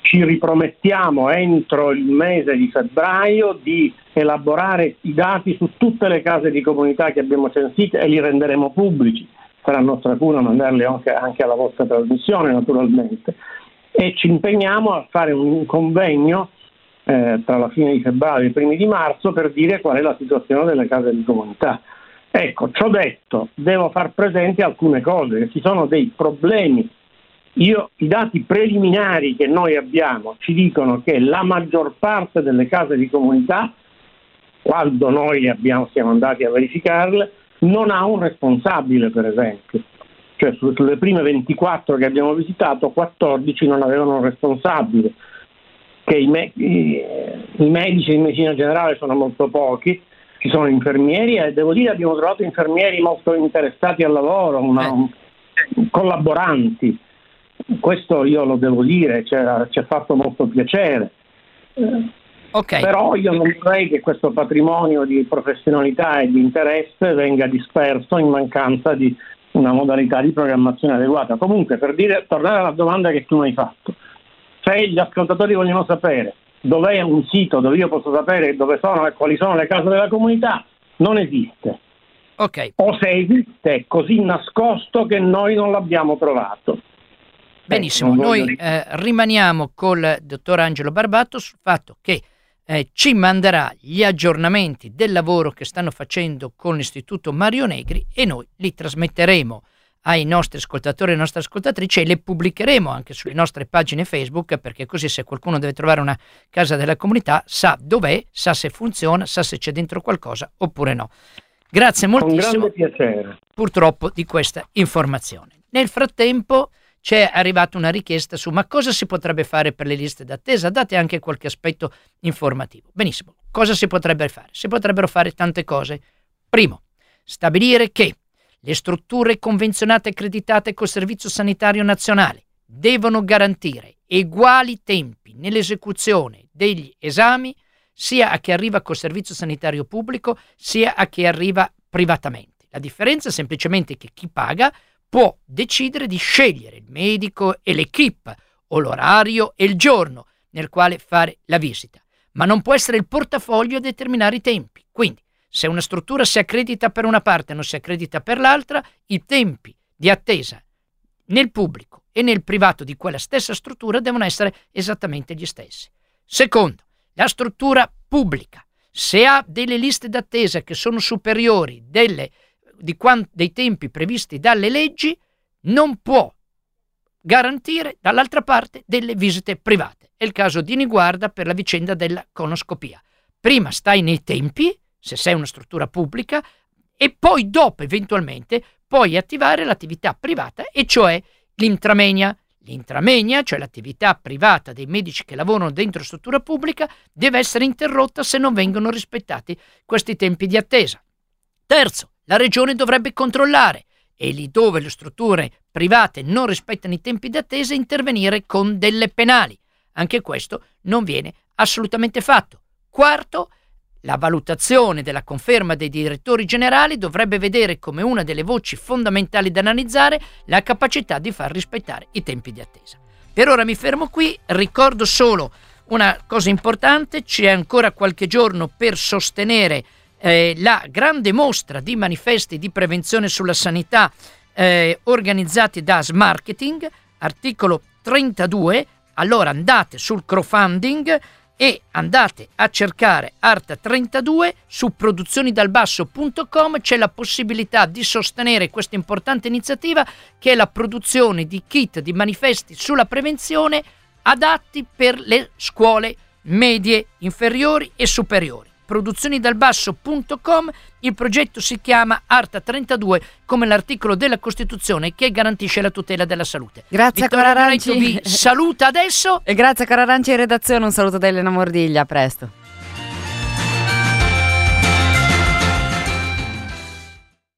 Ci ripromettiamo entro il mese di febbraio di elaborare i dati su tutte le case di comunità che abbiamo censite e li renderemo pubblici. Sarà nostra cura mandarli anche, anche alla vostra trasmissione naturalmente e ci impegniamo a fare un convegno eh, tra la fine di febbraio e i primi di marzo per dire qual è la situazione delle case di comunità. Ecco, ciò detto, devo far presente alcune cose, ci sono dei problemi. Io, I dati preliminari che noi abbiamo ci dicono che la maggior parte delle case di comunità, quando noi abbiamo, siamo andati a verificarle, non ha un responsabile, per esempio cioè sulle prime 24 che abbiamo visitato 14 non avevano un responsabile, che i, me- i medici di medicina generale sono molto pochi, ci sono infermieri e devo dire abbiamo trovato infermieri molto interessati al lavoro, una, un, collaboranti, questo io lo devo dire, ci ha fatto molto piacere. Okay. Però io non vorrei che questo patrimonio di professionalità e di interesse venga disperso in mancanza di una modalità di programmazione adeguata. Comunque, per dire, tornare alla domanda che tu mi hai fatto, se gli ascoltatori vogliono sapere dov'è un sito dove io posso sapere dove sono e quali sono le case della comunità, non esiste. Okay. O se esiste è così nascosto che noi non l'abbiamo trovato. Benissimo, noi eh, rimaniamo col dottor Angelo Barbato sul fatto che eh, ci manderà gli aggiornamenti del lavoro che stanno facendo con l'Istituto Mario Negri e noi li trasmetteremo ai nostri ascoltatori e alle nostre ascoltatrici e le pubblicheremo anche sulle nostre pagine Facebook perché così se qualcuno deve trovare una casa della comunità sa dov'è, sa se funziona, sa se c'è dentro qualcosa oppure no. Grazie moltissimo. Con grande piacere. Purtroppo di questa informazione. Nel frattempo c'è arrivata una richiesta su ma cosa si potrebbe fare per le liste d'attesa, date anche qualche aspetto informativo. Benissimo, cosa si potrebbe fare? Si potrebbero fare tante cose. Primo, stabilire che le strutture convenzionate accreditate col Servizio Sanitario Nazionale devono garantire uguali tempi nell'esecuzione degli esami sia a chi arriva col Servizio Sanitario Pubblico sia a chi arriva privatamente. La differenza è semplicemente che chi paga può decidere di scegliere il medico e l'equipe o l'orario e il giorno nel quale fare la visita, ma non può essere il portafoglio a determinare i tempi. Quindi, se una struttura si accredita per una parte e non si accredita per l'altra, i tempi di attesa nel pubblico e nel privato di quella stessa struttura devono essere esattamente gli stessi. Secondo, la struttura pubblica, se ha delle liste d'attesa che sono superiori delle di quant- dei tempi previsti dalle leggi non può garantire dall'altra parte delle visite private. È il caso di Niguarda per la vicenda della conoscopia. Prima stai nei tempi, se sei una struttura pubblica, e poi dopo eventualmente puoi attivare l'attività privata, e cioè l'intramenia. L'intramenia, cioè l'attività privata dei medici che lavorano dentro struttura pubblica, deve essere interrotta se non vengono rispettati questi tempi di attesa. Terzo, la regione dovrebbe controllare e lì dove le strutture private non rispettano i tempi d'attesa intervenire con delle penali. Anche questo non viene assolutamente fatto. Quarto, la valutazione della conferma dei direttori generali dovrebbe vedere come una delle voci fondamentali da analizzare la capacità di far rispettare i tempi di attesa. Per ora mi fermo qui, ricordo solo una cosa importante, c'è ancora qualche giorno per sostenere eh, la grande mostra di manifesti di prevenzione sulla sanità eh, organizzati da Smarketing, articolo 32, allora andate sul crowdfunding e andate a cercare Art 32 su produzionidalbasso.com c'è la possibilità di sostenere questa importante iniziativa che è la produzione di kit di manifesti sulla prevenzione adatti per le scuole medie, inferiori e superiori produzionidalbasso.com. Il progetto si chiama Arta 32 come l'articolo della Costituzione che garantisce la tutela della salute. Grazie Vittoria a Cora Aranci. vi saluta adesso. E grazie Cora Aranci in redazione. Un saluto da Elena Mordiglia. A presto.